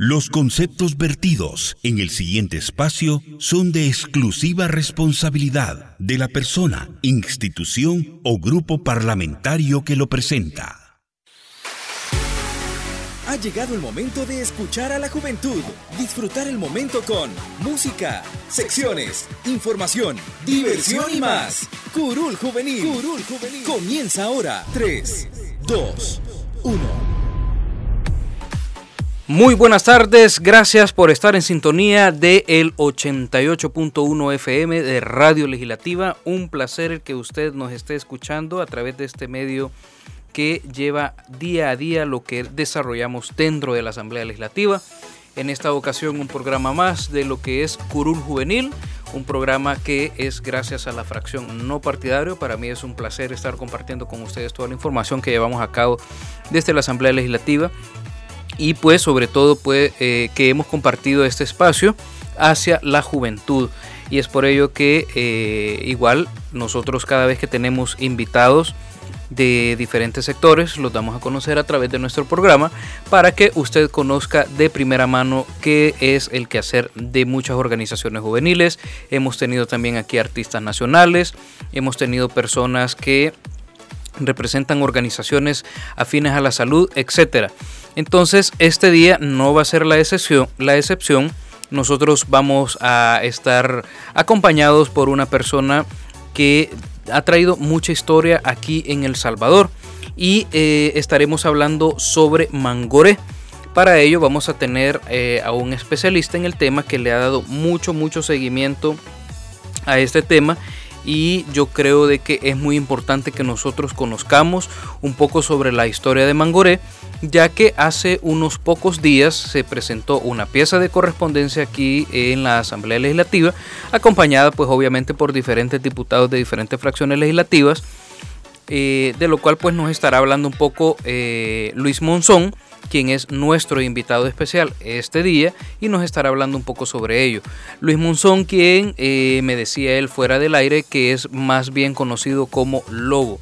Los conceptos vertidos en el siguiente espacio son de exclusiva responsabilidad de la persona, institución o grupo parlamentario que lo presenta. Ha llegado el momento de escuchar a la juventud, disfrutar el momento con música, secciones, información, diversión y más. Curul Juvenil. Curul Juvenil. Comienza ahora. 3, 2, 1. Muy buenas tardes, gracias por estar en sintonía de el 88.1 FM de Radio Legislativa. Un placer que usted nos esté escuchando a través de este medio que lleva día a día lo que desarrollamos dentro de la Asamblea Legislativa. En esta ocasión un programa más de lo que es Curul Juvenil, un programa que es gracias a la fracción no partidario. Para mí es un placer estar compartiendo con ustedes toda la información que llevamos a cabo desde la Asamblea Legislativa y pues sobre todo pues, eh, que hemos compartido este espacio hacia la juventud y es por ello que eh, igual nosotros cada vez que tenemos invitados de diferentes sectores los damos a conocer a través de nuestro programa para que usted conozca de primera mano qué es el quehacer de muchas organizaciones juveniles. Hemos tenido también aquí artistas nacionales, hemos tenido personas que representan organizaciones afines a la salud, etcétera. Entonces, este día no va a ser la excepción, la excepción. Nosotros vamos a estar acompañados por una persona que ha traído mucha historia aquí en El Salvador y eh, estaremos hablando sobre Mangoré. Para ello vamos a tener eh, a un especialista en el tema que le ha dado mucho, mucho seguimiento a este tema y yo creo de que es muy importante que nosotros conozcamos un poco sobre la historia de Mangoré, ya que hace unos pocos días se presentó una pieza de correspondencia aquí en la Asamblea Legislativa, acompañada pues obviamente por diferentes diputados de diferentes fracciones legislativas, eh, de lo cual pues nos estará hablando un poco eh, Luis Monzón, quien es nuestro invitado especial este día y nos estará hablando un poco sobre ello. Luis Monzón, quien eh, me decía él fuera del aire que es más bien conocido como Lobo.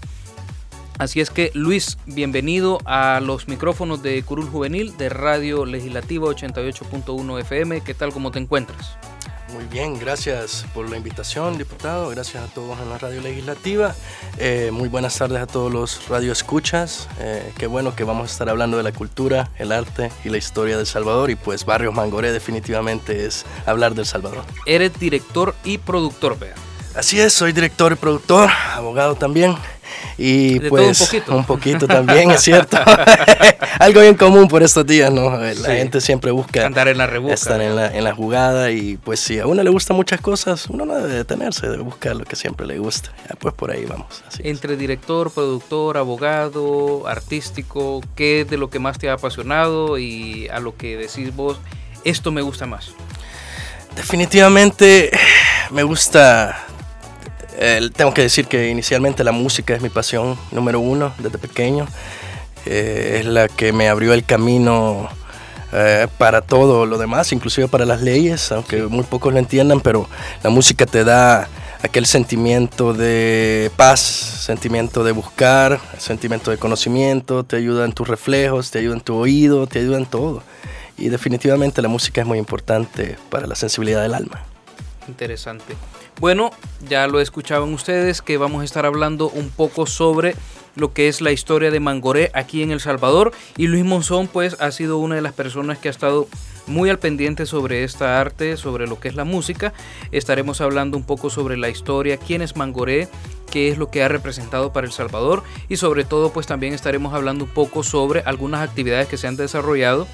Así es que Luis, bienvenido a los micrófonos de Curul Juvenil de Radio Legislativa 88.1 FM. ¿Qué tal? ¿Cómo te encuentras? Muy bien, gracias por la invitación, diputado. Gracias a todos en la radio legislativa. Eh, muy buenas tardes a todos los radioescuchas. Eh, qué bueno que vamos a estar hablando de la cultura, el arte y la historia de El Salvador. Y pues Barrios Mangoré definitivamente es hablar del Salvador. Eres director y productor, vea. Así es, soy director y productor, abogado también. Y pues un poquito. un poquito. también, es cierto. Algo bien común por estos días, ¿no? La gente siempre busca andar en la rebusca, estar en la, en la, jugada y pues si a uno le gustan muchas cosas, uno no debe detenerse, debe buscar lo que siempre le gusta. pues por ahí vamos. Entre director, productor, abogado, artístico, ¿qué es de lo que más te ha apasionado y a lo que decís vos, esto me gusta más? Definitivamente me gusta tengo que decir que inicialmente la música es mi pasión número uno desde pequeño. Eh, es la que me abrió el camino eh, para todo lo demás, inclusive para las leyes, aunque muy pocos lo entiendan, pero la música te da aquel sentimiento de paz, sentimiento de buscar, sentimiento de conocimiento, te ayuda en tus reflejos, te ayuda en tu oído, te ayuda en todo. Y definitivamente la música es muy importante para la sensibilidad del alma. Interesante. Bueno, ya lo escuchaban ustedes que vamos a estar hablando un poco sobre lo que es la historia de Mangoré aquí en El Salvador y Luis Monzón pues ha sido una de las personas que ha estado muy al pendiente sobre esta arte, sobre lo que es la música. Estaremos hablando un poco sobre la historia, quién es Mangoré, qué es lo que ha representado para El Salvador y sobre todo pues también estaremos hablando un poco sobre algunas actividades que se han desarrollado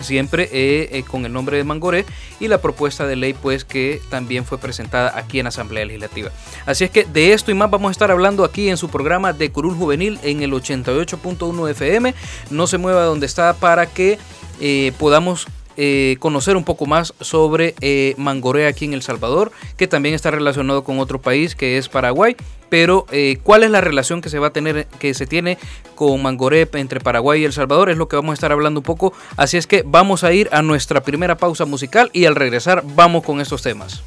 siempre eh, eh, con el nombre de Mangoré y la propuesta de ley pues que también fue presentada aquí en Asamblea Legislativa. Así es que de esto y más vamos a estar hablando aquí en su programa de Curul Juvenil en el 88.1 FM. No se mueva donde está para que eh, podamos eh, conocer un poco más sobre eh, aquí en El Salvador, que también está relacionado con otro país que es Paraguay. Pero eh, cuál es la relación que se va a tener, que se tiene con Mangoré entre Paraguay y El Salvador, es lo que vamos a estar hablando un poco. Así es que vamos a ir a nuestra primera pausa musical y al regresar vamos con estos temas.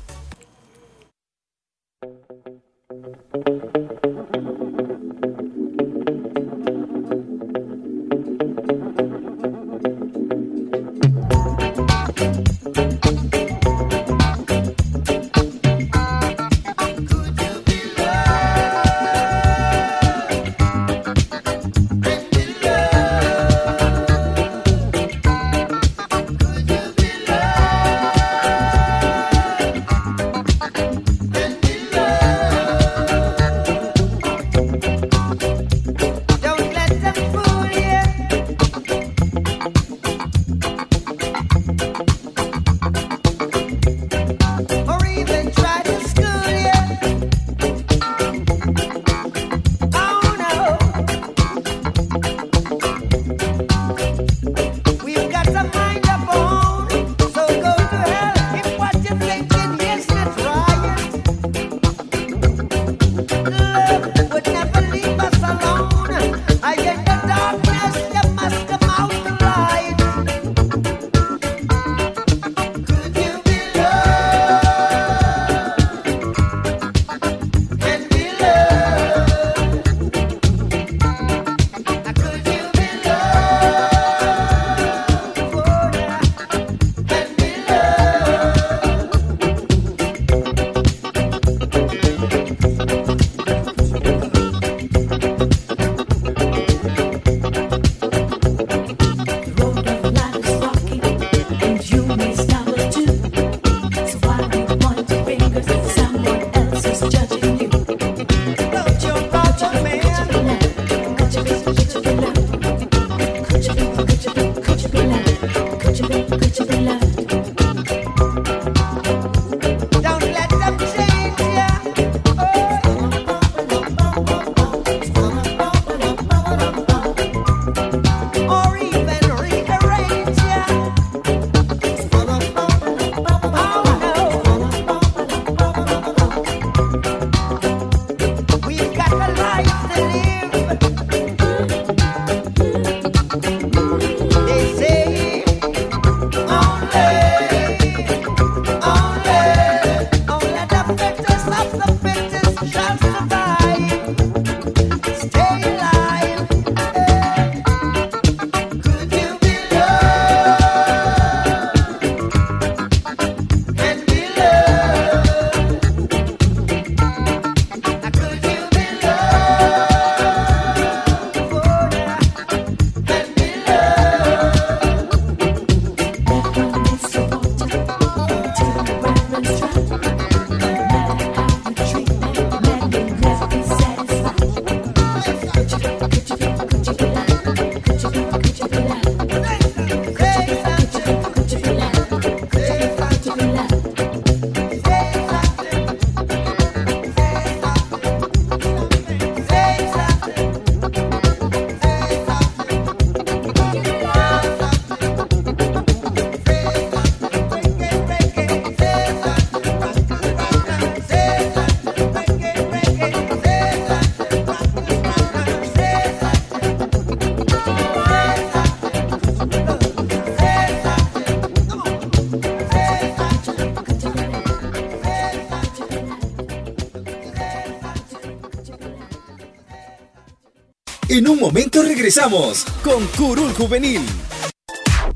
Un momento regresamos con Curul Juvenil.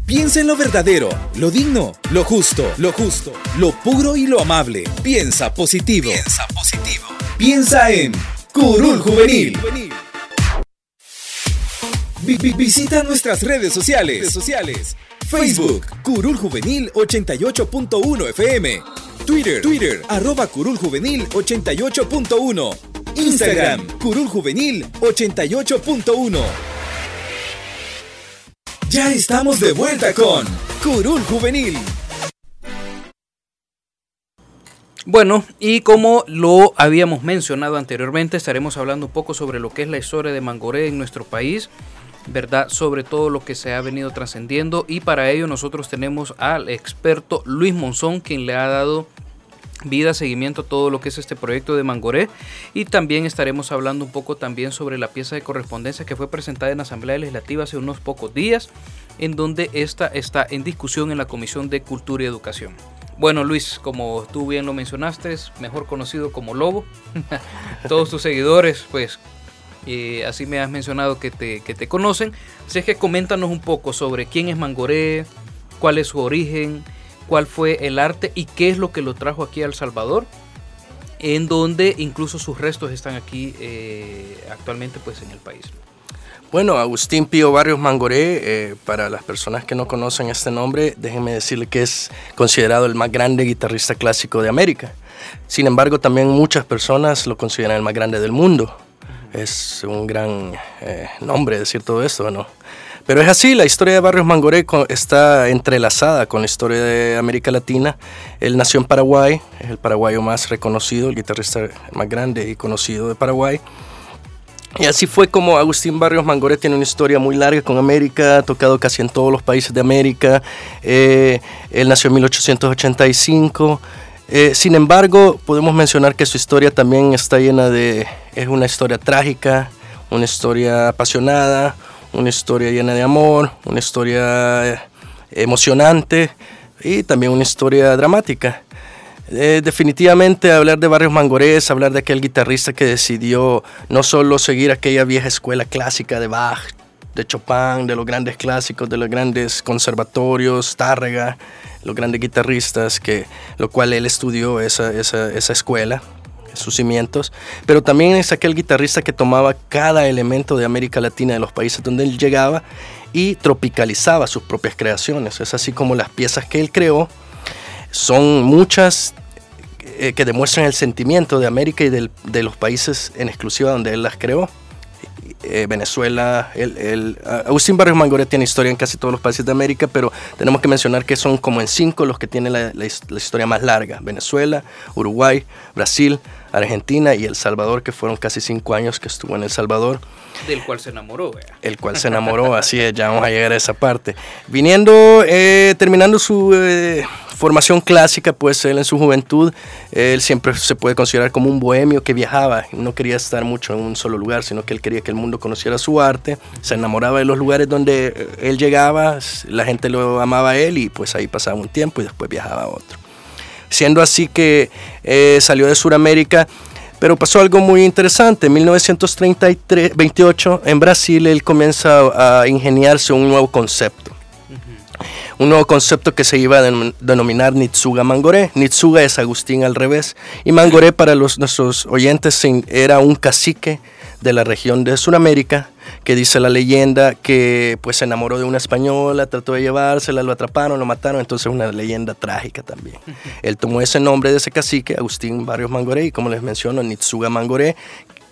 Piensa en lo verdadero, lo digno, lo justo, lo justo, lo puro y lo amable. Piensa positivo. Piensa positivo. Piensa en Curul Juvenil. visita nuestras redes sociales. sociales. Facebook, Curul Juvenil 88.1 FM. Twitter, Twitter, arroba Curul Juvenil 88.1. Instagram, Curul Juvenil 88.1. Ya estamos de vuelta con Curul Juvenil. Bueno, y como lo habíamos mencionado anteriormente, estaremos hablando un poco sobre lo que es la historia de Mangoré en nuestro país, ¿verdad? Sobre todo lo que se ha venido trascendiendo y para ello nosotros tenemos al experto Luis Monzón, quien le ha dado vida, seguimiento todo lo que es este proyecto de Mangoré y también estaremos hablando un poco también sobre la pieza de correspondencia que fue presentada en la Asamblea Legislativa hace unos pocos días en donde esta está en discusión en la Comisión de Cultura y Educación. Bueno Luis, como tú bien lo mencionaste, es mejor conocido como Lobo. Todos tus seguidores pues eh, así me has mencionado que te, que te conocen. Así que coméntanos un poco sobre quién es Mangoré, cuál es su origen, cuál fue el arte y qué es lo que lo trajo aquí a El Salvador, en donde incluso sus restos están aquí eh, actualmente pues en el país. Bueno, Agustín Pío Barrios Mangoré, eh, para las personas que no conocen este nombre, déjenme decirle que es considerado el más grande guitarrista clásico de América. Sin embargo, también muchas personas lo consideran el más grande del mundo. Es un gran eh, nombre decir todo esto, ¿no? Pero es así, la historia de Barrios Mangoré está entrelazada con la historia de América Latina. Él nació en Paraguay, es el paraguayo más reconocido, el guitarrista más grande y conocido de Paraguay. Y así fue como Agustín Barrios Mangoré tiene una historia muy larga con América, ha tocado casi en todos los países de América. Eh, él nació en 1885. Eh, sin embargo, podemos mencionar que su historia también está llena de... es una historia trágica, una historia apasionada, una historia llena de amor, una historia eh, emocionante y también una historia dramática. Eh, definitivamente hablar de Barrios Mangorés, hablar de aquel guitarrista que decidió no solo seguir aquella vieja escuela clásica de Bach, de Chopin, de los grandes clásicos, de los grandes conservatorios, Tárrega, los grandes guitarristas, que, lo cual él estudió esa, esa, esa escuela, sus cimientos, pero también es aquel guitarrista que tomaba cada elemento de América Latina, de los países donde él llegaba, y tropicalizaba sus propias creaciones. Es así como las piezas que él creó son muchas eh, que demuestran el sentimiento de América y de los países en exclusiva donde él las creó. eh, Venezuela. El, Agustín Barrios Mangoré tiene historia en casi todos los países de América, pero tenemos que mencionar que son como en cinco los que tienen la, historia más larga. Venezuela, Uruguay, Brasil, Argentina y El Salvador, que fueron casi cinco años que estuvo en El Salvador. Del cual se enamoró. El cual se enamoró, así es, ya vamos a llegar a esa parte. Viniendo, eh, terminando su eh, formación clásica, pues él en su juventud, él siempre se puede considerar como un bohemio que viajaba, no quería estar mucho en un solo lugar, sino que él quería que el mundo conociera su arte, se enamoraba de los lugares donde eh, él llegaba, la gente lo amaba a él y pues ahí pasaba un tiempo y después viajaba a otro. Siendo así que eh, salió de Sudamérica, pero pasó algo muy interesante. En 1928, en Brasil, él comienza a ingeniarse un nuevo concepto un nuevo concepto que se iba a denominar Nitsuga Mangoré. Nitsuga es Agustín al revés y Mangoré para los, nuestros oyentes era un cacique de la región de Sudamérica que dice la leyenda que pues se enamoró de una española, trató de llevársela, lo atraparon, lo mataron, entonces es una leyenda trágica también. Él tomó ese nombre de ese cacique, Agustín Barrios Mangoré, y como les menciono, Nitsuga Mangoré,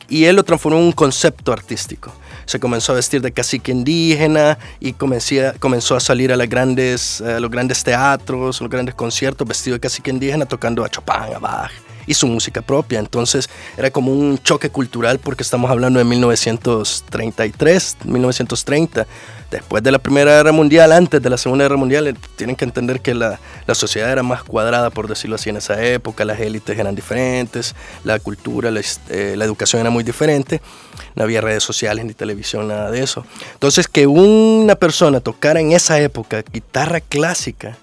y él lo transformó en un concepto artístico. Se comenzó a vestir de cacique indígena y comenzó a salir a, las grandes, a los grandes teatros, a los grandes conciertos vestido de cacique indígena tocando a Chopin, a Bach y su música propia. Entonces era como un choque cultural porque estamos hablando de 1933, 1930 después de la Primera Guerra Mundial, antes de la Segunda Guerra Mundial, eh, tienen que entender que la, la, sociedad era más cuadrada, por decirlo así, en esa época, las élites eran diferentes, la cultura, la, eh, la, educación era muy diferente, no había redes sociales ni televisión, nada de eso. Entonces, que una persona tocara en esa época guitarra clásica,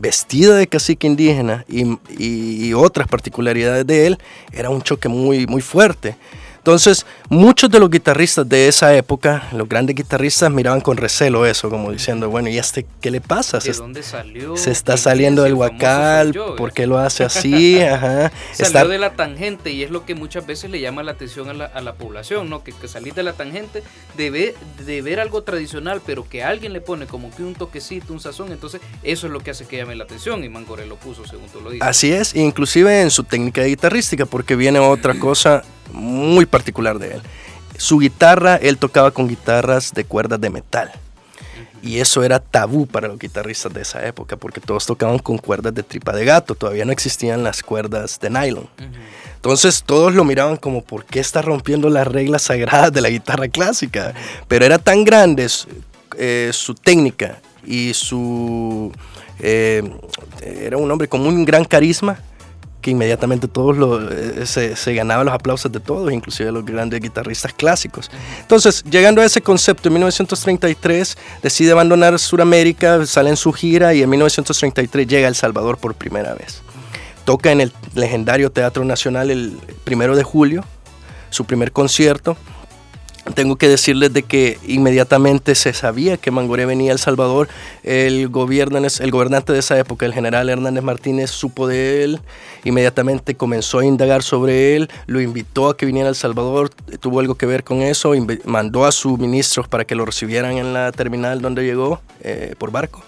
vestida de cacique indígena y, y, otras particularidades de él, era un choque muy, muy fuerte. Entonces, muchos de los guitarristas de esa época, los grandes guitarristas, miraban con recelo eso, como diciendo, bueno, ¿y este qué le pasa? ¿De dónde salió? Se está saliendo del huacal, ¿por qué lo hace así? Ajá. Salió de la tangente y es lo que muchas veces le llama la atención a la, población, ¿no? Que, que, salir de la tangente de de ver algo tradicional, pero que alguien le pone como que un toquecito, un sazón, entonces eso es lo que hace que llame la atención y Mangore lo puso, según tú lo dices. Así es, inclusive en su técnica guitarrística, porque viene otra cosa muy particular de él. Su guitarra, él tocaba con guitarras de cuerdas de metal. Y eso era tabú para los guitarristas de esa época, porque todos tocaban con cuerdas de tripa de gato, todavía no existían las cuerdas de nylon. Entonces todos lo miraban como, ¿por qué está rompiendo las reglas sagradas de la guitarra clásica? Pero era tan grande eh, su técnica y su... Eh, era un hombre con un gran carisma que inmediatamente todos lo, eh, se, se, ganaban los aplausos de todos, inclusive los grandes guitarristas clásicos. Entonces, llegando a ese concepto, en 1933 decide abandonar Sudamérica, sale en su gira y en 1933 llega a El Salvador por primera vez. Toca en el legendario Teatro Nacional el primero de julio, su primer concierto tengo que decirles de que inmediatamente se sabía que Mangoré venía a El Salvador. El, gobierno, el gobernante de esa época, el general Hernández Martínez, supo de él. Inmediatamente comenzó a indagar sobre él, lo invitó a que viniera a El Salvador, tuvo algo que ver con eso, mandó a sus ministros para que lo recibieran en la terminal donde llegó eh, por barco.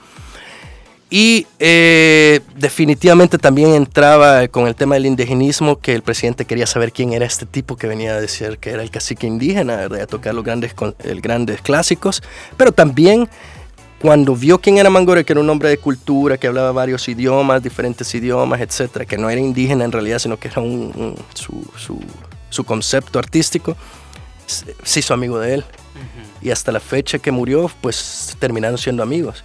Y eh, definitivamente también entraba con el tema del indigenismo, que el presidente quería saber quién era este tipo que venía a decir que era el cacique indígena, ¿verdad? a tocar los grandes, el grandes clásicos, pero también cuando vio quién era Mangore, que era un hombre de cultura, que hablaba varios idiomas, diferentes idiomas, etcétera, que no era indígena en realidad, sino que era un, su, su, su, concepto artístico, se hizo amigo de él. Y hasta la fecha que murió, pues terminaron siendo amigos.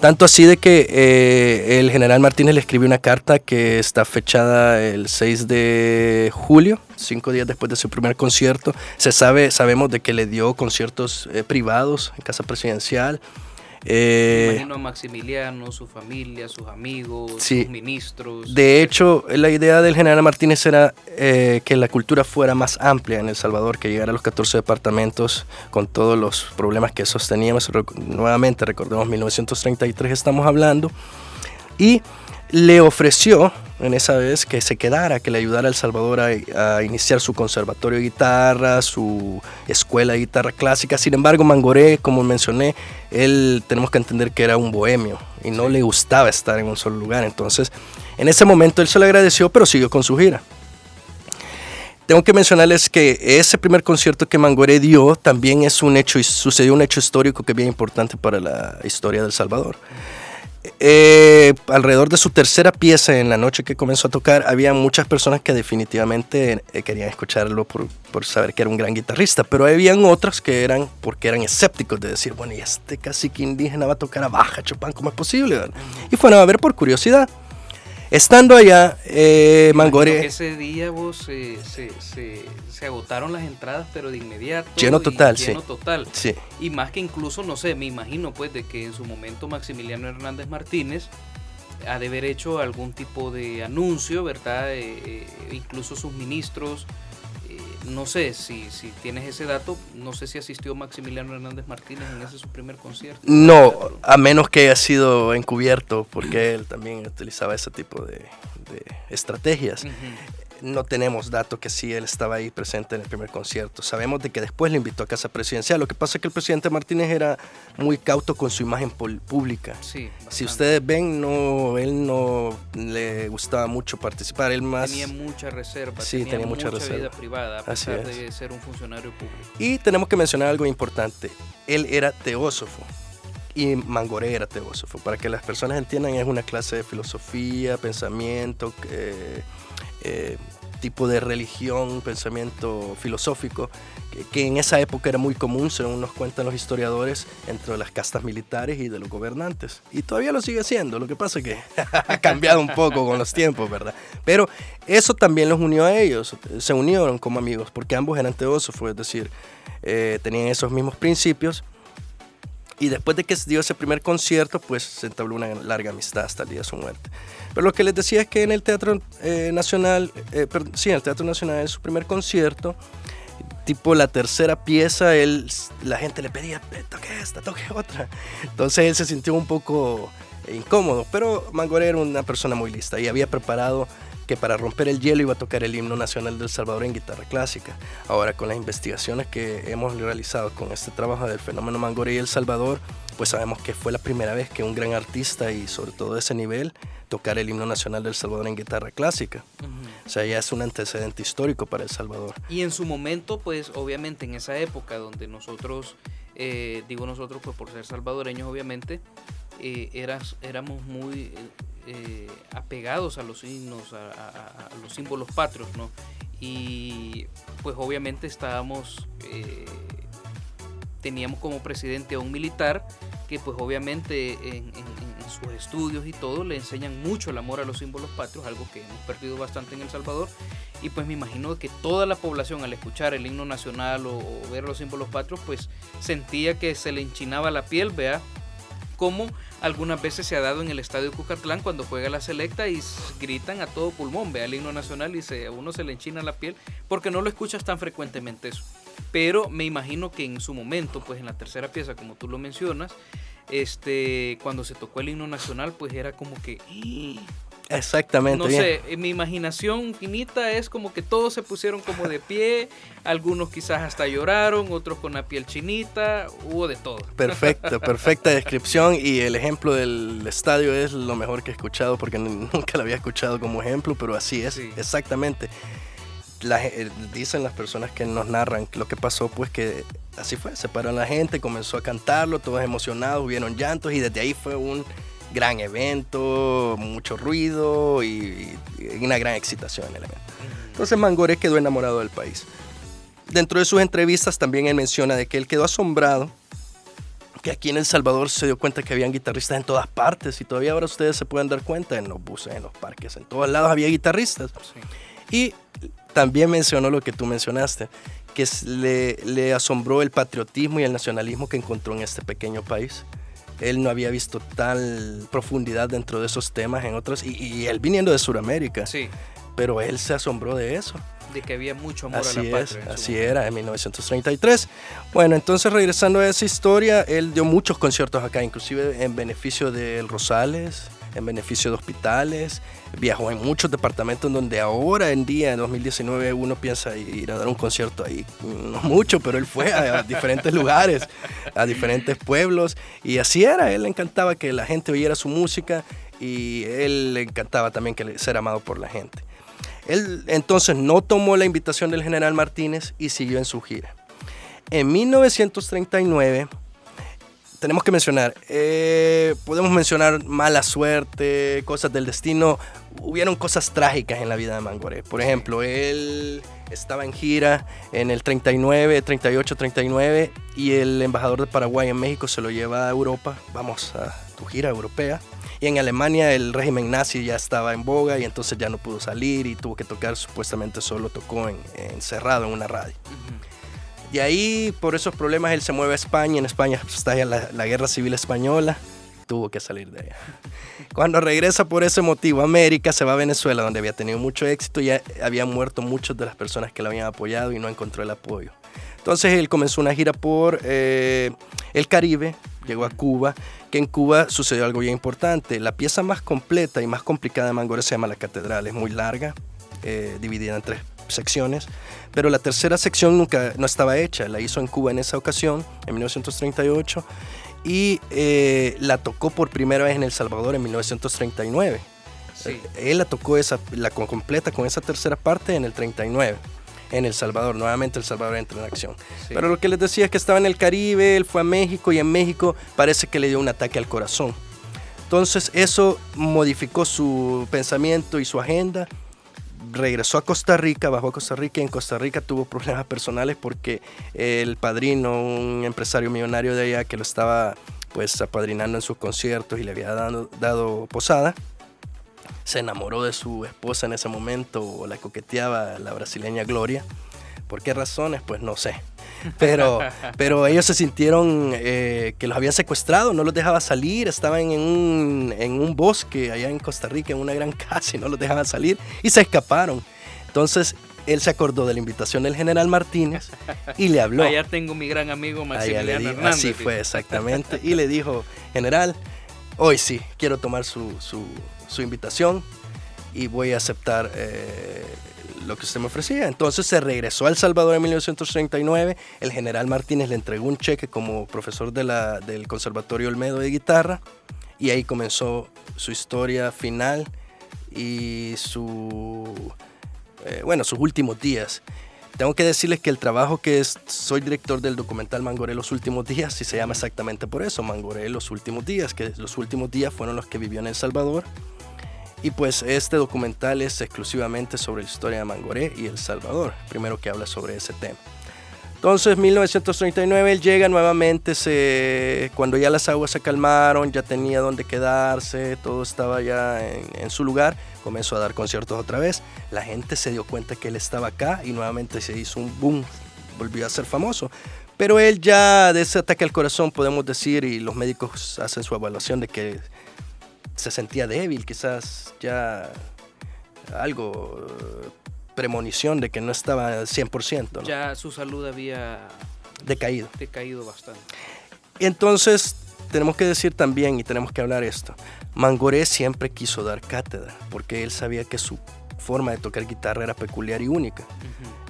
Tanto así de que eh, el general Martínez le escribió una carta que está fechada el 6 de julio, cinco días después de su primer concierto. Se sabe, sabemos de que le dio conciertos eh, privados en casa presidencial. Eh, imagino a Maximiliano, su familia, sus amigos, sus ministros. De hecho, la idea del general Martínez era eh, que la cultura fuera más amplia en El Salvador, que llegara a los 14 departamentos con todos los problemas que sosteníamos. Nuevamente, recordemos, 1933 estamos hablando. Y le ofreció en esa vez que se quedara, que le ayudara a El Salvador a, iniciar su conservatorio de guitarra, su escuela de guitarra clásica. Sin embargo, Mangoré, como mencioné, él tenemos que entender que era un bohemio y no le gustaba estar en un solo lugar. Entonces, en ese momento él se le agradeció, pero siguió con su gira. tengo que mencionarles que ese primer concierto que Mangoré dio también es un hecho, sucedió un hecho histórico que es bien importante para la historia del Salvador. Eh, alrededor de su tercera pieza en la noche que comenzó a tocar, había muchas personas que definitivamente eh, querían escucharlo por, saber que era un gran guitarrista, pero habían otras que eran porque eran escépticos de decir, bueno, y este cacique indígena va a tocar a baja Chopin, ¿cómo es posible? Y fueron a ver por curiosidad. Estando allá, eh, Mangoré... Ese día vos se, se, agotaron las entradas, pero de inmediato. Lleno total, lleno sí. total. Sí. Y más que incluso, no sé, me imagino pues de que en su momento Maximiliano Hernández Martínez ha de haber hecho algún tipo de anuncio, ¿verdad? Eh, eh, incluso sus ministros no sé si, si tienes ese dato, no sé si asistió Maximiliano Hernández Martínez en ese su primer concierto. No, a menos que haya sido encubierto, porque él también utilizaba ese tipo de, estrategias no tenemos datos que sí él estaba ahí presente en el primer concierto. Sabemos de que después le invitó a casa presidencial. Lo que pasa es que el presidente Martínez era muy cauto con su imagen pública. Sí, si ustedes ven, no, él no le gustaba mucho participar. Él más tenía mucha reserva. Sí, tenía, mucha, reserva. vida privada a pesar de ser un funcionario público. Y tenemos que mencionar algo importante. Él era teósofo y Mangoré era teósofo. Para que las personas entiendan, es una clase de filosofía, pensamiento. Eh, eh, tipo de religión, pensamiento filosófico, que, en esa época era muy común, según nos cuentan los historiadores, entre las castas militares y de los gobernantes. Y todavía lo sigue siendo, lo que pasa es que ha cambiado un poco con los tiempos, ¿verdad? Pero eso también los unió a ellos, se unieron como amigos, porque ambos eran teósofos, es decir, eh, tenían esos mismos principios y después de que se dio ese primer concierto, pues se entabló una larga amistad hasta el día de su muerte. Pero lo que les decía es que en el Teatro eh, Nacional, eh, sí, en el Teatro Nacional, en su primer concierto, tipo la tercera pieza, él, la gente le pedía, eh, toque esta, toque otra. Entonces él se sintió un poco incómodo, pero Mangoré era una persona muy lista y había preparado que para romper el hielo iba a tocar el himno nacional del Salvador en guitarra clásica. Ahora, con las investigaciones que hemos realizado con este trabajo del fenómeno Mangoré y El Salvador, pues sabemos que fue la primera vez que un gran artista y sobre todo de ese nivel tocar el himno nacional del Salvador en guitarra clásica. O sea, ya es un antecedente histórico para El Salvador. Y en su momento, pues obviamente en esa época donde nosotros, eh, digo nosotros pues por ser salvadoreños obviamente, eh, eras, éramos muy eh, apegados a los signos, a, los símbolos patrios, ¿no? Y pues obviamente estábamos, eh, teníamos como presidente a un militar que pues obviamente en, sus estudios y todo le enseñan mucho el amor a los símbolos patrios, algo que hemos perdido bastante en El Salvador. Y pues me imagino que toda la población al escuchar el himno nacional o, ver los símbolos patrios, pues sentía que se le enchinaba la piel, vea, como algunas veces se ha dado en el estadio Cucatlán cuando juega la selecta y gritan a todo pulmón, ve al himno nacional y se, a uno se le enchina la piel porque no lo escuchas tan frecuentemente eso. Pero me imagino que en su momento, pues en la tercera pieza, como tú lo mencionas, este, cuando se tocó el himno nacional, pues era como que Exactamente. No sé, en mi imaginación finita es como que todos se pusieron como de pie, algunos quizás hasta lloraron, otros con la piel chinita, hubo de todo. Perfecto, perfecta descripción y el ejemplo del estadio es lo mejor que he escuchado porque nunca lo había escuchado como ejemplo, pero así es, exactamente. Eh, dicen las personas que nos narran lo que pasó, pues que así fue, se paró la gente, comenzó a cantarlo, todos emocionados, hubieron llantos y desde ahí fue un gran evento, mucho ruido y, una gran excitación en el evento. Entonces Mangoré quedó enamorado del país. Dentro de sus entrevistas también él menciona de que él quedó asombrado que aquí en El Salvador se dio cuenta que habían guitarristas en todas partes y todavía ahora ustedes se pueden dar cuenta en los buses, en los parques, en todos lados había guitarristas. Y también mencionó lo que tú mencionaste, que le, le asombró el patriotismo y el nacionalismo que encontró en este pequeño país él no había visto tal profundidad dentro de esos temas en otros, y, él viniendo de Sudamérica. Sí. Pero él se asombró de eso. De que había mucho amor así a la patria. Así era, en 1933. Bueno, entonces regresando a esa historia, él dio muchos conciertos acá, inclusive en beneficio de Rosales, en beneficio de hospitales, viajó en muchos departamentos donde ahora en día, en 2019, uno piensa ir a dar un concierto ahí. No mucho, pero él fue a, diferentes lugares, a diferentes pueblos, y así era, él le encantaba que la gente oyera su música y él le encantaba también ser amado por la gente. Él entonces no tomó la invitación del general Martínez y siguió en su gira. En 1939, tenemos que mencionar, eh, podemos mencionar mala suerte, cosas del destino. Hubieron cosas trágicas en la vida de Mangoré. Por ejemplo, él estaba en gira en el 39, 38, 39 y el embajador de Paraguay en México se lo lleva a Europa. Vamos a tu gira europea. Y en Alemania el régimen nazi ya estaba en boga y entonces ya no pudo salir y tuvo que tocar, supuestamente solo tocó encerrado en una radio. Y ahí, por esos problemas, él se mueve a España. En España está ya la, guerra civil española. Tuvo que salir de allá. Cuando regresa por ese motivo a América, se va a Venezuela, donde había tenido mucho éxito. Ya habían muerto muchas de las personas que lo habían apoyado y no encontró el apoyo. Entonces él comenzó una gira por eh, el Caribe, llegó a Cuba, que en Cuba sucedió algo bien importante. La pieza más completa y más complicada de Mangore se llama La Catedral, es muy larga, eh, dividida en tres secciones, pero la tercera sección nunca no estaba hecha, la hizo en Cuba en esa ocasión, en 1938, y eh, la tocó por primera vez en El Salvador en 1939. Él la tocó esa, la completa con esa tercera parte en el 39 en El Salvador. Nuevamente El Salvador entra en acción. Pero lo que les decía es que estaba en el Caribe, él fue a México y en México parece que le dio un ataque al corazón. Entonces eso modificó su pensamiento y su agenda regresó a Costa Rica, bajó a Costa Rica y en Costa Rica tuvo problemas personales porque el padrino, un empresario millonario de allá que lo estaba pues apadrinando en sus conciertos y le había dado, dado posada, se enamoró de su esposa en ese momento o la coqueteaba la brasileña Gloria. ¿Por qué razones? Pues no sé. Pero, pero ellos se sintieron eh, que los habían secuestrado, no los dejaba salir, estaban en un, en un bosque allá en Costa Rica, en una gran casa, y no los dejaban salir y se escaparon. Entonces él se acordó de la invitación del general Martínez y le habló. Allá tengo mi gran amigo Maximiliano Hernández. Así fue, exactamente. Y le dijo, general, hoy sí, quiero tomar su, su, su invitación y voy a aceptar eh, lo que usted me ofrecía. Entonces se regresó a El Salvador en 1939. El general Martínez le entregó un cheque como profesor de del Conservatorio Olmedo de guitarra y ahí comenzó su historia final y su, eh, bueno, sus últimos días. Tengo que decirles que el trabajo que es, soy director del documental Mangoré los últimos días, y se llama exactamente por eso, Mangoré los últimos días, que los últimos días fueron los que vivió en El Salvador y pues este documental es exclusivamente sobre la historia de Mangoré y El Salvador, primero que habla sobre ese tema. Entonces, 1939 él llega nuevamente, se, cuando ya las aguas se calmaron, ya tenía donde quedarse, todo estaba ya en, en, su lugar, comenzó a dar conciertos otra vez. La gente se dio cuenta que él estaba acá y nuevamente se hizo un boom, volvió a ser famoso. Pero él ya de ese ataque al corazón podemos decir, y los médicos hacen su evaluación de que se sentía débil, quizás ya algo, premonición de que no estaba al 100%. Ya su salud había decaído. Decaído bastante. Entonces, tenemos que decir también, y tenemos que hablar esto, Mangoré siempre quiso dar cátedra, porque él sabía que su forma de tocar guitarra era peculiar y única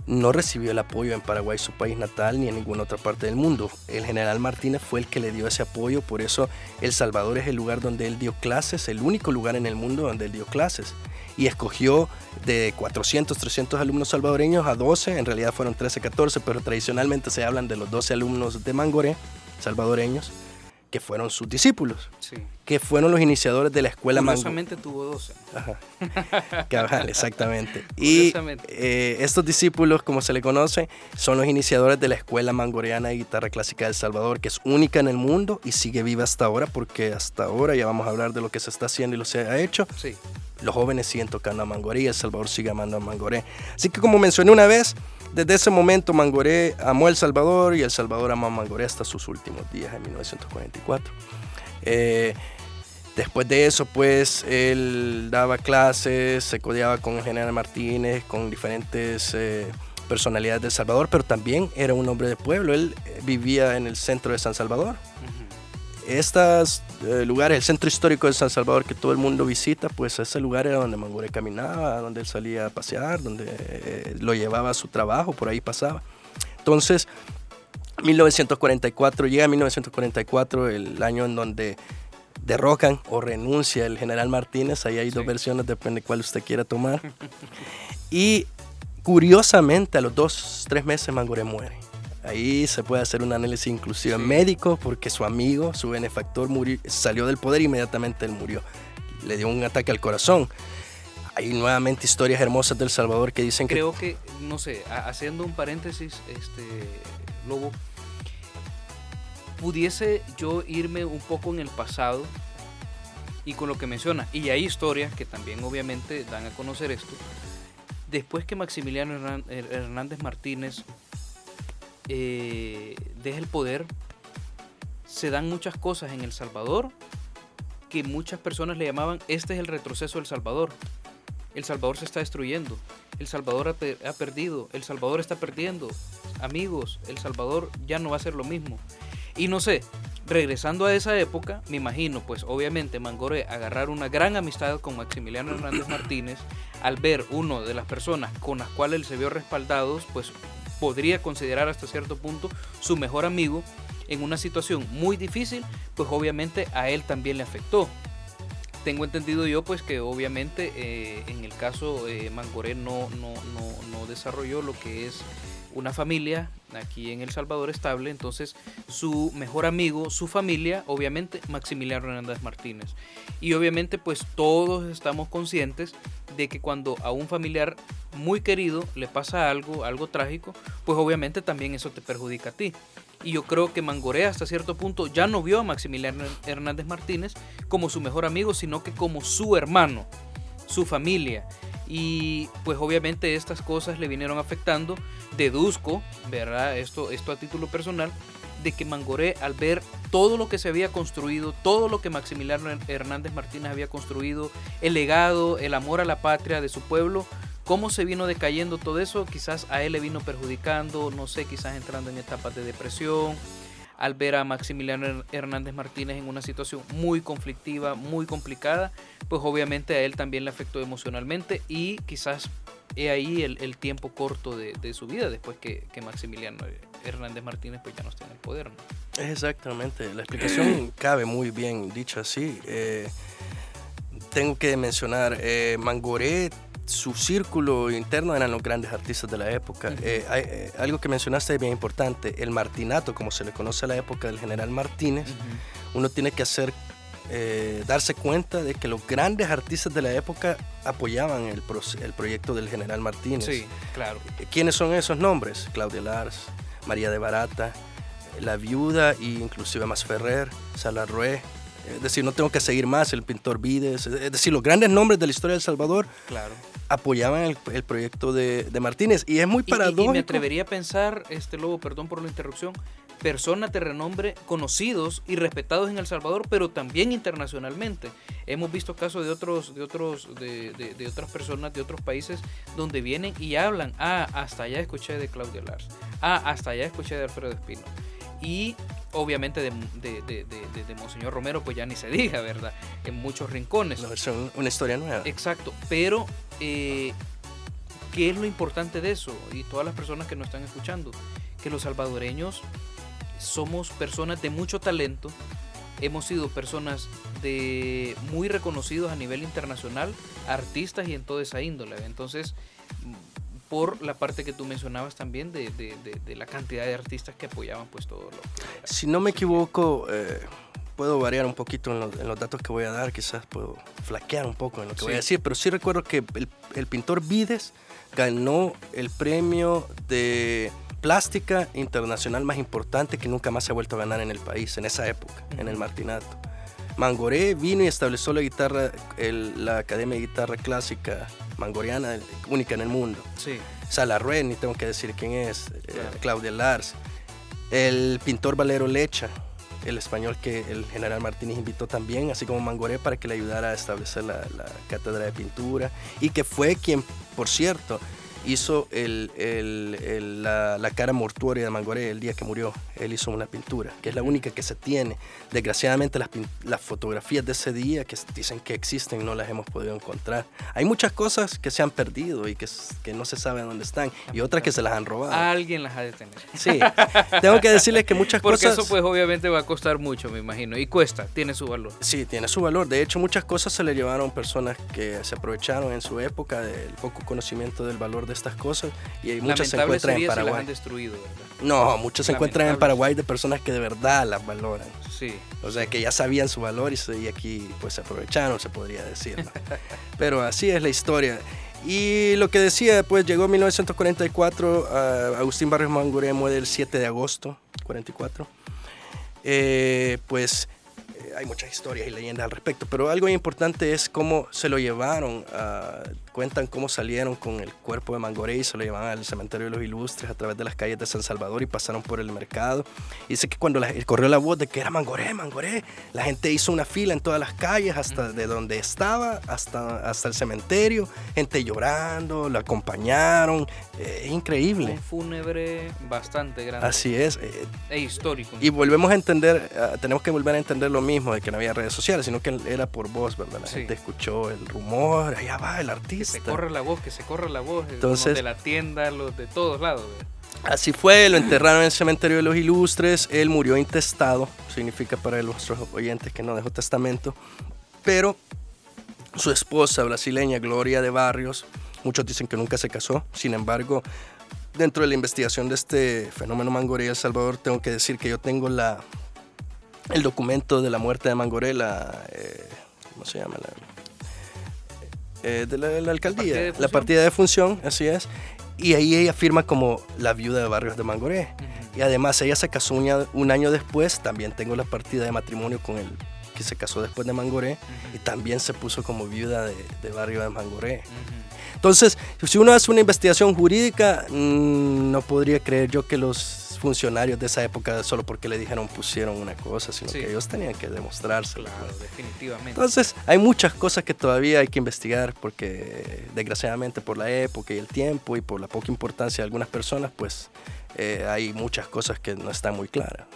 no recibió el apoyo en Paraguay, su país natal, ni en ninguna otra parte del mundo. El general Martínez fue el que le dio ese apoyo, por eso El Salvador es el lugar donde él dio clases, el único lugar en el mundo donde él dio clases. Y escogió de 400, 300 alumnos salvadoreños a 12, en realidad fueron 13, 14, pero tradicionalmente se hablan de los 12 alumnos de Mangoré, salvadoreños, que fueron sus discípulos, que fueron los iniciadores de la escuela Curiosamente tuvo 12. Ajá. exactamente. y eh, estos discípulos, como se le conoce, son los iniciadores de la escuela mangoreana de guitarra clásica de El Salvador, que es única en el mundo y sigue viva hasta ahora, porque hasta ahora ya vamos a hablar de lo que se está haciendo y lo se ha hecho. Sí. Los jóvenes siguen tocando a Mangoré y El Salvador sigue amando a Mangoré. Así que como mencioné una vez, desde ese momento Mangoré amó El Salvador y El Salvador amó a Mangoré hasta sus últimos días en 1944. Eh, después de eso, pues él daba clases, se codeaba con el general Martínez, con diferentes eh, personalidades de El Salvador, pero también era un hombre de pueblo. Él eh, vivía en el centro de San Salvador estos eh, lugares, el centro histórico de San Salvador que todo el mundo visita, pues ese lugar era donde Mangoré caminaba, donde él salía a pasear, donde eh, lo llevaba a su trabajo, por ahí pasaba. Entonces, 1944, llega 1944, el año en donde derrocan o renuncia el general Martínez, ahí hay dos versiones, depende cuál usted quiera tomar. Y curiosamente, a los dos, tres meses Mangoré muere. Ahí se puede hacer un análisis inclusive médico porque su amigo, su benefactor, murió, salió del poder inmediatamente él murió. Le dio un ataque al corazón. Hay nuevamente historias hermosas del Salvador que dicen Creo que... Creo que, no sé, haciendo un paréntesis, este, Lobo, pudiese yo irme un poco en el pasado y con lo que menciona, y hay historias que también obviamente dan a conocer esto, después que Maximiliano Hernández Martínez eh, deja el poder, se dan muchas cosas en El Salvador que muchas personas le llamaban, este es el retroceso del Salvador. El Salvador se está destruyendo, El Salvador ha, ha perdido, El Salvador está perdiendo. Amigos, El Salvador ya no va a ser lo mismo. Y no sé, regresando a esa época, me imagino, pues obviamente Mangoré agarrar una gran amistad con Maximiliano Hernández Martínez, al ver uno de las personas con las cuales él se vio respaldados, pues podría considerar hasta cierto punto su mejor amigo en una situación muy difícil, pues obviamente a él también le afectó. Tengo entendido yo pues que obviamente eh, en el caso eh, Mangoré no, no, no, no desarrolló lo que es una familia aquí en El Salvador estable, entonces su mejor amigo, su familia, obviamente Maximiliano Hernández Martínez. Y obviamente pues todos estamos conscientes de que cuando a un familiar muy querido le pasa algo, algo trágico, pues obviamente también eso te perjudica a ti. Y yo creo que Mangoré hasta cierto punto ya no vio a Maximiliano Hernández Martínez como su mejor amigo, sino que como su hermano, su familia y pues obviamente estas cosas le vinieron afectando. Deduzco, ¿verdad? Esto, esto a título personal, de que Mangoré al ver todo lo que se había construido, todo lo que Maximiliano Hernández Martínez había construido, el legado, el amor a la patria de su pueblo, cómo se vino decayendo todo eso, quizás a él le vino perjudicando, no sé, quizás entrando en etapas de depresión, al ver a Maximiliano Hernández Martínez en una situación muy conflictiva, muy complicada, pues obviamente a él también le afectó emocionalmente y quizás he ahí el, tiempo corto de, su vida después que, Maximiliano Hernández Martínez pues ya no está en el poder. Exactamente, la explicación cabe muy bien dicho así. Eh, tengo que mencionar, eh, Mangoré su círculo interno eran los grandes artistas de la época. Eh, eh, algo que mencionaste es bien importante, el martinato, como se le conoce a la época del general Martínez, uno tiene que hacer, eh, darse cuenta de que los grandes artistas de la época apoyaban el, el proyecto del general Martínez. Sí, claro. ¿Quiénes son esos nombres? Claudia Lars, María de Barata, La Viuda e inclusive Masferrer, Salarrué, es decir, no tengo que seguir más, el pintor Vides, es decir, los grandes nombres de la historia de El Salvador claro. apoyaban el, proyecto de, Martínez. Y es muy paradójico. Y, me atrevería a pensar, este Lobo, perdón por la interrupción, personas de renombre conocidos y respetados en El Salvador, pero también internacionalmente. Hemos visto casos de otros, de otros, de, de, otras personas de otros países donde vienen y hablan, ah, hasta allá escuché de Claudia Lars, ah, hasta allá escuché de Alfredo Espino. Y obviamente de, de, Monseñor Romero, pues ya ni se diga, ¿verdad? En muchos rincones. No, una historia nueva. Exacto, pero eh, ¿qué es lo importante de eso? Y todas las personas que nos están escuchando, que los salvadoreños somos personas de mucho talento, hemos sido personas de muy reconocidos a nivel internacional, artistas y en toda esa índole. Entonces, por la parte que tú mencionabas también de, la cantidad de artistas que apoyaban pues todo lo Si no me equivoco, eh, puedo variar un poquito en, los datos que voy a dar, quizás puedo flaquear un poco en lo que voy a decir, pero sí recuerdo que el, pintor Vides ganó el premio de plástica internacional más importante que nunca más se ha vuelto a ganar en el país, en esa época, en el Martinato. Mangoré vino y estableció la guitarra, la Academia de Guitarra Clásica mangoriana, única en el mundo. Sí. Salarrué, ni tengo que decir quién es, eh, Claudia Lars. El pintor Valero Lecha, el español que el general Martínez invitó también, así como Mangoré, para que le ayudara a establecer la, cátedra de pintura y que fue quien, por cierto, hizo el, el, la, la, cara mortuoria de Mangoré el día que murió. Él hizo una pintura, que es la única que se tiene. Desgraciadamente las, las, fotografías de ese día que dicen que existen no las hemos podido encontrar. Hay muchas cosas que se han perdido y que, que no se sabe dónde están y otras que se las han robado. Alguien las ha de tener. Sí, tengo que decirles que muchas cosas... Porque eso pues obviamente va a costar mucho, me imagino. Y cuesta, tiene su valor. Sí, tiene su valor. De hecho, muchas cosas se le llevaron personas que se aprovecharon en su época del poco conocimiento del valor de estas cosas y hay muchas se encuentran en Paraguay. han destruido, No, muchas se encuentran en Paraguay de personas que de verdad las valoran. Sí. O sea, que ya sabían su valor y, aquí pues se aprovecharon, se podría decir. Pero así es la historia. Y lo que decía, pues llegó en 1944, Agustín Barrios Manguré muere el 7 de agosto, 44. Eh, pues hay muchas historias y leyendas al respecto, pero algo importante es cómo se lo llevaron, cuentan cómo salieron con el cuerpo de Mangoré y se lo llevaban al cementerio de los ilustres a través de las calles de San Salvador y pasaron por el mercado. Y dice que cuando corrió la voz de que era Mangoré, Mangoré, la gente hizo una fila en todas las calles, hasta de donde estaba, hasta, hasta el cementerio, gente llorando, lo acompañaron, eh, es increíble. Un fúnebre bastante grande. Así es. e histórico. Y volvemos a entender, tenemos que volver a entender lo mismo de que no había redes sociales, sino que era por voz, ¿verdad? La gente escuchó el rumor, allá va el artista. Se corre la voz, que se corre la voz. Entonces, de la tienda, los de todos lados. Así fue, lo enterraron en el cementerio de los ilustres, él murió intestado, significa para nuestros oyentes que no dejó testamento, pero su esposa brasileña, Gloria de Barrios, muchos dicen que nunca se casó, sin embargo, dentro de la investigación de este fenómeno Mangoré El Salvador, tengo que decir que yo tengo la, el documento de la muerte de Mangorela, eh, ¿cómo se llama? Eh, de la, alcaldía, la partida, de función, así es. Y ahí ella firma como la viuda de Barrios de Mangoré. Y además ella se casó un, año después, también tengo la partida de matrimonio con el que se casó después de Mangoré y también se puso como viuda de, de Barrio de Mangoré. Entonces, si uno hace una investigación jurídica, mm, no podría creer yo que los funcionarios de esa época solo porque le dijeron pusieron una cosa, sino que ellos tenían que demostrarse. Claro, definitivamente. Entonces, hay muchas cosas que todavía hay que investigar porque desgraciadamente por la época y el tiempo y por la poca importancia de algunas personas, pues eh, hay muchas cosas que no están muy claras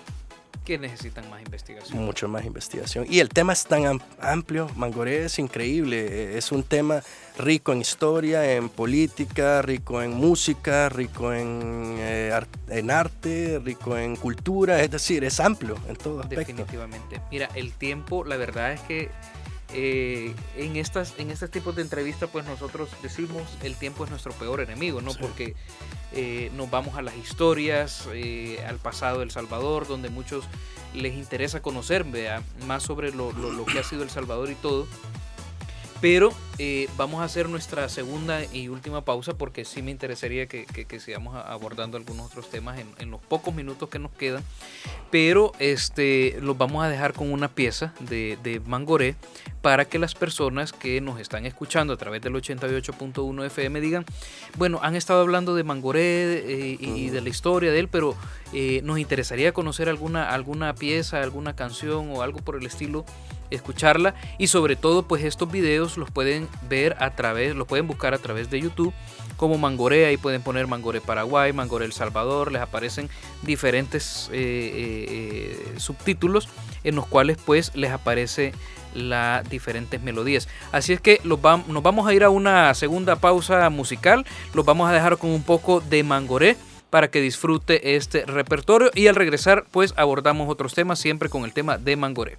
que necesitan más investigación. Mucho más investigación. Y el tema es tan amplio, Mangoré es increíble, eh, es un tema rico en historia, en política, rico en música, rico en, eh, en arte, rico en cultura, es decir, es amplio en todo aspecto. Definitivamente. Mira, el tiempo, la verdad es que eh, en estas en estos tipos de entrevistas pues nosotros decimos el tiempo es nuestro peor enemigo no porque eh, nos vamos a las historias eh, al pasado de El Salvador donde muchos les interesa conocer más sobre lo, lo, que ha sido El Salvador y todo pero eh, vamos a hacer nuestra segunda y última pausa porque sí me interesaría que, sigamos abordando algunos otros temas en, los pocos minutos que nos quedan. Pero este, los vamos a dejar con una pieza de, de Mangoré para que las personas que nos están escuchando a través del 88.1 FM digan, bueno, han estado hablando de Mangoré eh, y, de la historia de él, pero eh, nos interesaría conocer alguna, alguna pieza, alguna canción o algo por el estilo escucharla y sobre todo pues estos videos los pueden ver a través, los pueden buscar a través de YouTube como Mangoré, ahí pueden poner Mangoré Paraguay, Mangoré El Salvador, les aparecen diferentes eh, eh, subtítulos en los cuales pues les aparece las diferentes melodías. Así es que nos vamos a ir a una segunda pausa musical, los vamos a dejar con un poco de Mangoré para que disfrute este repertorio y al regresar pues abordamos otros temas siempre con el tema de Mangoré.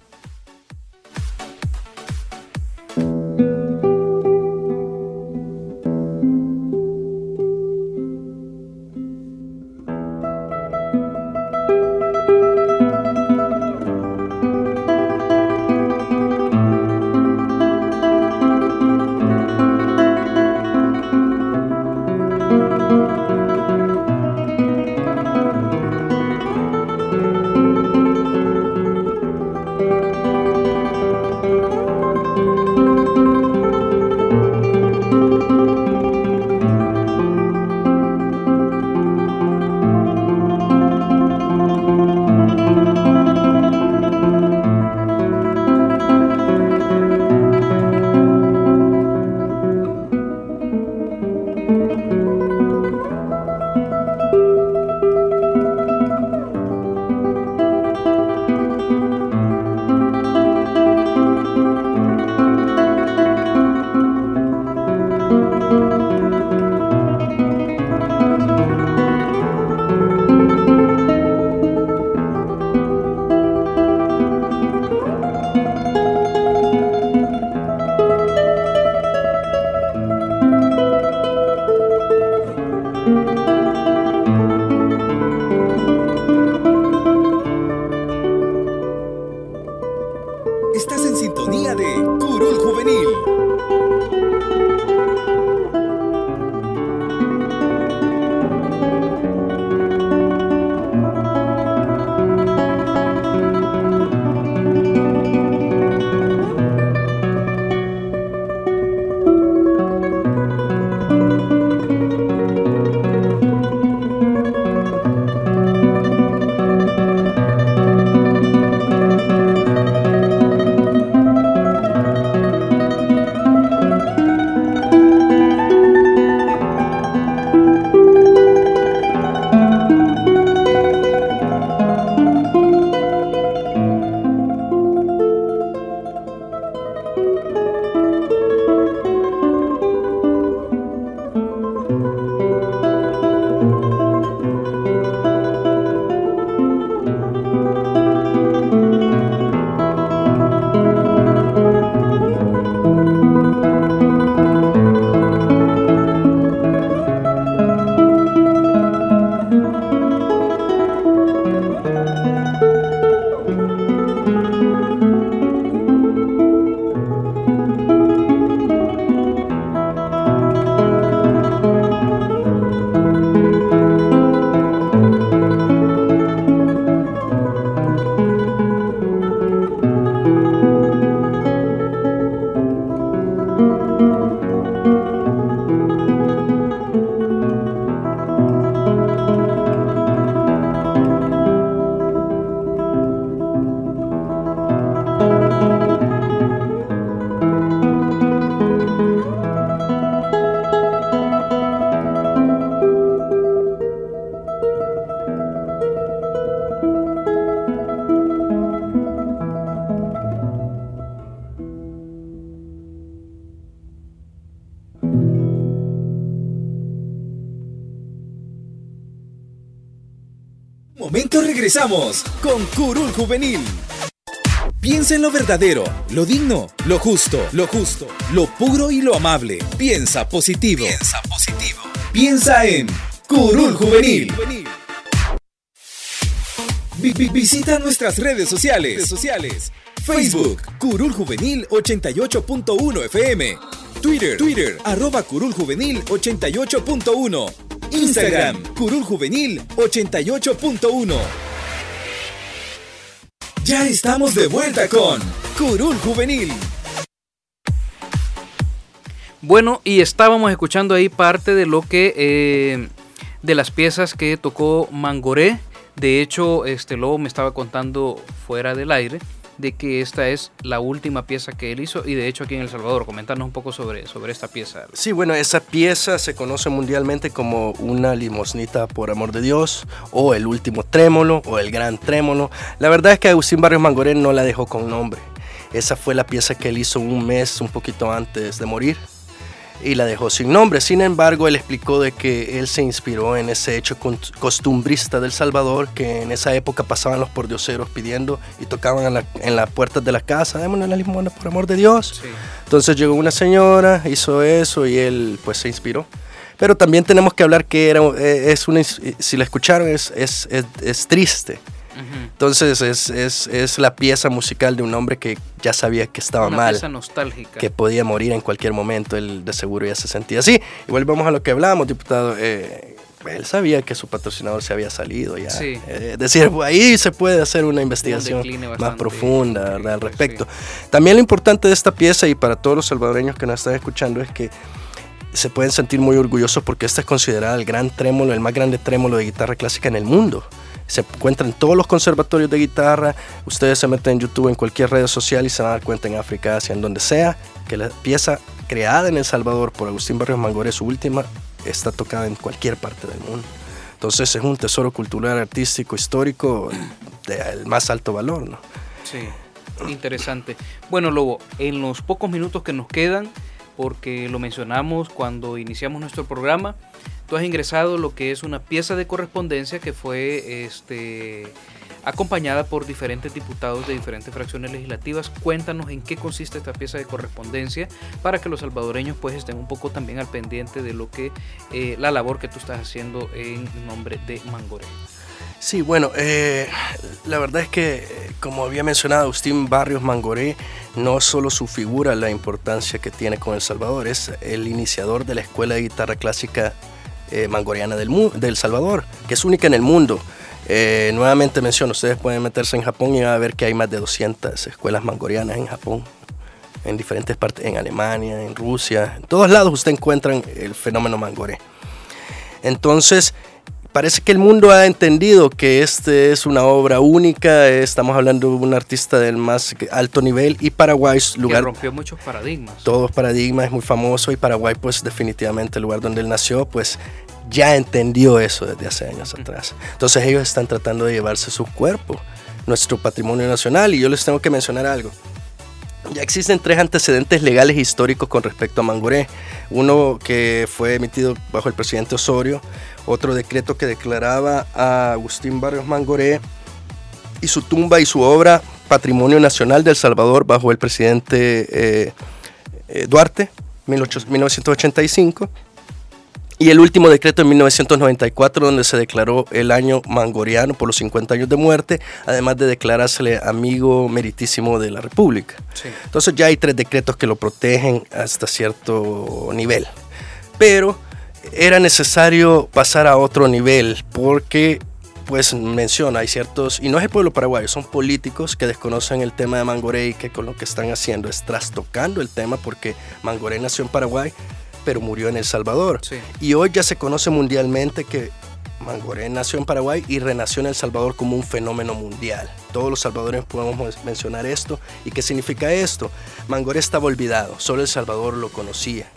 Regresamos con Curul Juvenil. Piensa en lo verdadero, lo digno, lo justo, lo justo, lo puro y lo amable. Piensa positivo. Piensa positivo. Piensa en Curul Juvenil. visita nuestras redes sociales. sociales. Facebook, Curul Juvenil 88.1 FM. Twitter, Twitter, arroba Curul Juvenil 88.1. Instagram, Curul Juvenil 88.1. Ya estamos de vuelta con Curul Juvenil. Bueno, y estábamos escuchando ahí parte de lo que eh, de las piezas que tocó Mangoré. De hecho, este Lobo me estaba contando fuera del aire de que esta es la última pieza que él hizo y de hecho aquí en El Salvador. Comentarnos un poco sobre, sobre esta pieza. Sí, bueno, esa pieza se conoce mundialmente como una limosnita por amor de Dios o el último trémolo o el gran trémolo. La verdad es que Agustín Barrios Mangorén no la dejó con nombre. Esa fue la pieza que él hizo un mes, un poquito antes de morir y la dejó sin nombre. Sin embargo, él explicó de que él se inspiró en ese hecho costumbrista del Salvador, que en esa época pasaban los pordioseros pidiendo y tocaban en, la, en las puertas de la casa, démonos la limona por amor de Dios. Entonces llegó una señora, hizo eso y él pues se inspiró. Pero también tenemos que hablar que era, eh, es una, si la escucharon es, es, es, es triste entonces es, es, es, la pieza musical de un hombre que ya sabía que estaba Una mal. Pieza nostálgica. Que podía morir en cualquier momento. Él de seguro ya se sentía así. Y volvemos a lo que hablábamos, diputado. Eh, él sabía que su patrocinador se había salido ya. Sí. Eh, decir, ahí se puede hacer una investigación más profunda al respecto. También lo importante de esta pieza y para todos los salvadoreños que nos están escuchando es que se pueden sentir muy orgullosos porque esta es considerada el gran trémolo, el más grande trémolo de guitarra clásica en el mundo se encuentra en todos los conservatorios de guitarra. Ustedes se meten en YouTube, en cualquier red social y se van a dar cuenta en África, Asia, en donde sea, que la pieza creada en El Salvador por Agustín Barrios Mangoré, su última, está tocada en cualquier parte del mundo. Entonces es un tesoro cultural, artístico, histórico del más alto valor, ¿no? Sí, interesante. Bueno, Lobo, en los pocos minutos que nos quedan, porque lo mencionamos cuando iniciamos nuestro programa, tú has ingresado lo que es una pieza de correspondencia que fue este, acompañada por diferentes diputados de diferentes fracciones legislativas. Cuéntanos en qué consiste esta pieza de correspondencia para que los salvadoreños pues estén un poco también al pendiente de lo que eh, la labor que tú estás haciendo en nombre de Mangoré. Sí, bueno, eh, la verdad es que, como había mencionado Agustín Barrios Mangoré, no solo su figura la importancia que tiene con El Salvador, es el iniciador de la Escuela de Guitarra Clásica eh, mangoriana del, del Salvador, que es única en el mundo. Eh, nuevamente menciono, ustedes pueden meterse en Japón y van a ver que hay más de 200 escuelas mangorianas en Japón, en diferentes partes, en Alemania, en Rusia, en todos lados usted encuentran el fenómeno mangoré. Entonces, parece que el mundo ha entendido que este es una obra única, estamos hablando de un artista del más alto nivel y Paraguay es lugar... Que rompió muchos paradigmas. Todos paradigmas, es muy famoso y Paraguay pues definitivamente el lugar donde él nació pues ya entendió eso desde hace años atrás. Entonces ellos están tratando de llevarse su cuerpo, nuestro patrimonio nacional y yo les tengo que mencionar algo. Ya existen tres antecedentes legales históricos con respecto a Mangoré. Uno que fue emitido bajo el presidente Osorio, otro decreto que declaraba a Agustín Barrios Mangoré y su tumba y su obra Patrimonio Nacional del Salvador bajo el presidente eh, eh, Duarte, 1985 y el último decreto en 1994 donde se declaró el año mangoriano por los 50 años de muerte, además de declarársele amigo meritísimo de la República. Entonces ya hay tres decretos que lo protegen hasta cierto nivel. Pero era necesario pasar a otro nivel porque pues menciona, hay ciertos, y no es el pueblo paraguayo, son políticos que desconocen el tema de Mangoré y que con lo que están haciendo es trastocando el tema porque Mangoré nació en Paraguay, pero murió en El Salvador. Y hoy ya se conoce mundialmente que Mangoré nació en Paraguay y renació en El Salvador como un fenómeno mundial. Todos los salvadoreños podemos mencionar esto. ¿Y qué significa esto? Mangoré estaba olvidado, solo El Salvador lo conocía.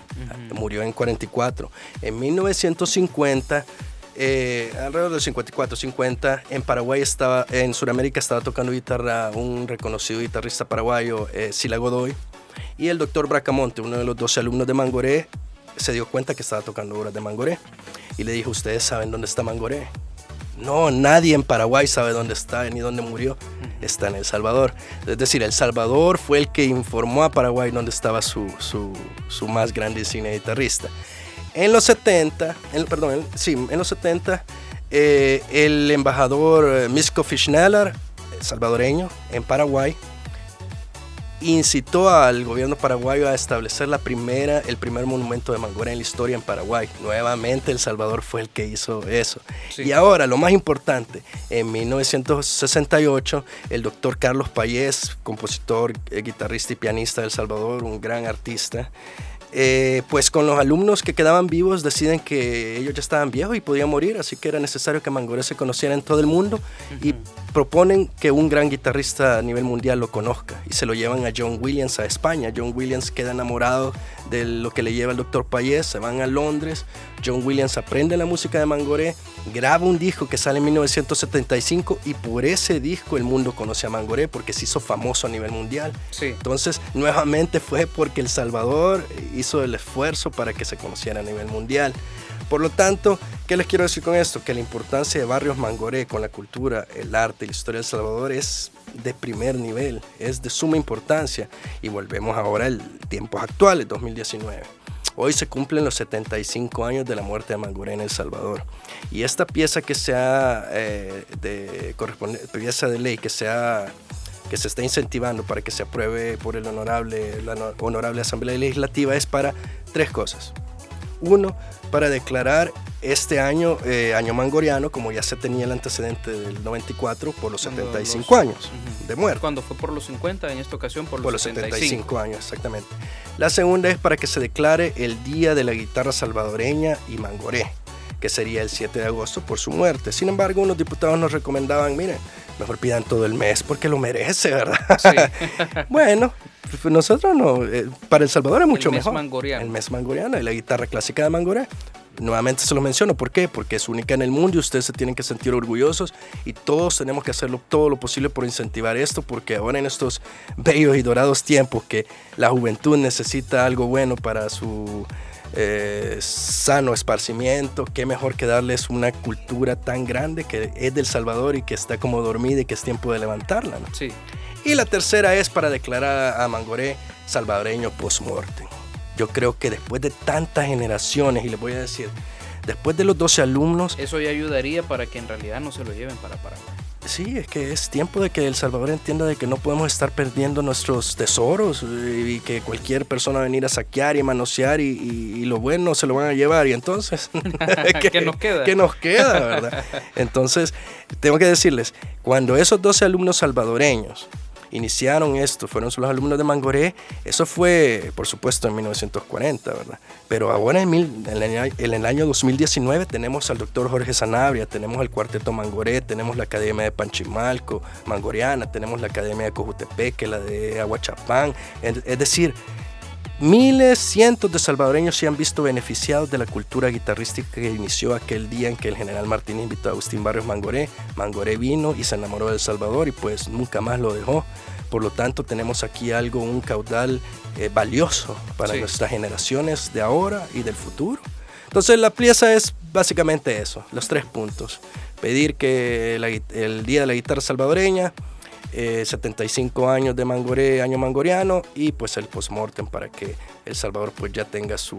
Murió en 44. En 1950 eh, alrededor del 54, 50, en Paraguay estaba, en Sudamérica estaba tocando guitarra un reconocido guitarrista paraguayo, eh, Godoy, y el doctor Bracamonte, uno de los 12 alumnos de Mangoré, se dio cuenta que estaba tocando obras de Mangoré y le dijo, ¿ustedes saben dónde está Mangoré? No, nadie en Paraguay sabe dónde está ni dónde murió. Está en El Salvador. Es decir, El Salvador fue el que informó a Paraguay dónde estaba su, su, su más grande cine guitarrista. En los 70, perdón, sí, en los 70, eh, el embajador eh, Misko Fischneller, salvadoreño, en Paraguay, incitó al gobierno paraguayo a establecer la primera, el primer monumento de Mangora en la historia en Paraguay. Nuevamente El Salvador fue el que hizo eso. Y ahora, lo más importante, en 1968, el doctor Carlos Payés, compositor, eh, guitarrista y pianista de El Salvador, un gran artista, eh, pues con los alumnos que quedaban vivos deciden que ellos ya estaban viejos y podían morir, así que era necesario que Mangoré se conociera en todo el mundo y proponen que un gran guitarrista a nivel mundial lo conozca y se lo llevan a John Williams a España. John Williams queda enamorado de lo que le lleva el doctor Payés, se van a Londres, John Williams aprende la música de Mangoré, graba un disco que sale en 1975 y por ese disco el mundo conoce a Mangoré porque se hizo famoso a nivel mundial. Entonces, nuevamente fue porque El Salvador hizo el esfuerzo para que se conociera a nivel mundial. Por lo tanto, ¿qué les quiero decir con esto? Que la importancia de Barrios Mangoré con la cultura, el arte y la historia de Salvador es de primer nivel, es de suma importancia. Y volvemos ahora al tiempos actuales, 2019. Hoy se cumplen los 75 años de la muerte de Mangoré en El Salvador. Y esta pieza que se ha, eh, de, pieza de ley que se que se está incentivando para que se apruebe por el honorable, la honorable Asamblea Legislativa es para tres cosas. Uno, para declarar este año, eh, año mangoriano, como ya se tenía el antecedente del 94 por los 75 años de muerte. Cuando fue por los 50, en esta ocasión por los, por los 75. años, exactamente. La segunda es para que se declare el Día de la Guitarra Salvadoreña y Mangoré, que sería el 7 de agosto por su muerte. Sin embargo, unos diputados nos recomendaban, miren, mejor pidan todo el mes porque lo merece, ¿verdad? Sí. bueno, pues nosotros no, eh, para El Salvador es mucho mejor. El mes mangoriano y la guitarra clásica de Mangoré. Nuevamente se lo menciono, ¿por qué? Porque es única en el mundo y ustedes se tienen que sentir orgullosos y todos tenemos que hacerlo todo lo posible por incentivar esto, porque ahora en estos bellos y dorados tiempos que la juventud necesita algo bueno para su eh, sano esparcimiento, qué mejor que darles una cultura tan grande que es del Salvador y que está como dormida y que es tiempo de levantarla. ¿no? Sí. Y la tercera es para declarar a Mangoré salvadoreño post-mortem. Yo creo que después de tantas generaciones, y les voy a decir, después de los 12 alumnos... Eso ya ayudaría para que en realidad no se lo lleven para Paraguay. Sí, es que es tiempo de que El Salvador entienda de que no podemos estar perdiendo nuestros tesoros y que cualquier persona va a venir a saquear y manosear y, lo bueno se lo van a llevar y entonces ¿qué nos queda? ¿Qué nos queda, verdad? Entonces, tengo que decirles, cuando esos 12 alumnos salvadoreños iniciaron esto, fueron los alumnos de Mangoré. Eso fue, por supuesto, en 1940, ¿verdad? Pero ahora en, el, año 2019 tenemos al doctor Jorge Sanabria, tenemos el cuarteto Mangoré, tenemos la Academia de Panchimalco, Mangoriana, tenemos la Academia de Cojutepeque, la de Aguachapán. Es decir, Miles, cientos de salvadoreños se han visto beneficiados de la cultura guitarrística que inició aquel día en que el general Martín invitó a Agustín Barrios Mangoré. Mangoré vino y se enamoró de El Salvador y pues nunca más lo dejó. Por lo tanto, tenemos aquí algo, un caudal eh, valioso para nuestras generaciones de ahora y del futuro. Entonces, la pieza es básicamente eso, los tres puntos. Pedir que el Día de la Guitarra Salvadoreña 75 eh, años de Mangoré, año mangoriano, y pues el postmortem para que El Salvador pues ya tenga su,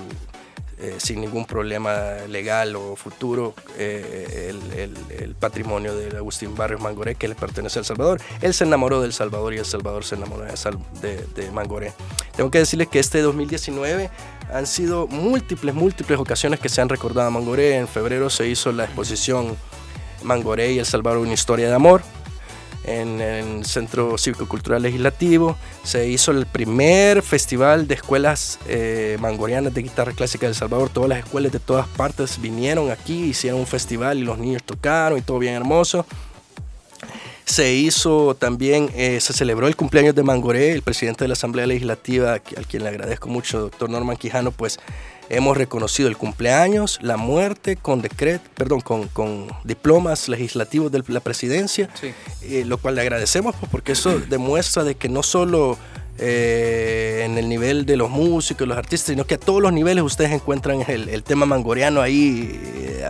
eh, sin ningún problema legal o futuro, eh, el, patrimonio de Agustín Barrios Mangoré que le pertenece al Salvador. Él se enamoró del Salvador y El Salvador se enamoró de, de, Mangoré. Tengo que decirles que este 2019 han sido múltiples, múltiples ocasiones que se han recordado a Mangoré. En febrero se hizo la exposición Mangoré y El Salvador, una historia de amor en el Centro Cívico Cultural Legislativo. Se hizo el primer festival de escuelas eh, mangorianas de guitarra clásica de El Salvador. Todas las escuelas de todas partes vinieron aquí, hicieron un festival y los niños tocaron y todo bien hermoso. Se hizo también, eh, se celebró el cumpleaños de Mangoré, el presidente de la Asamblea Legislativa, al quien le agradezco mucho, doctor Norman Quijano, pues hemos reconocido el cumpleaños, la muerte con decreto, perdón, con, con, diplomas legislativos de la presidencia, eh, lo cual le agradecemos pues, porque eso demuestra de que no solo eh, en el nivel de los músicos, los artistas, sino que a todos los niveles ustedes encuentran el, tema mangoreano ahí. Eh,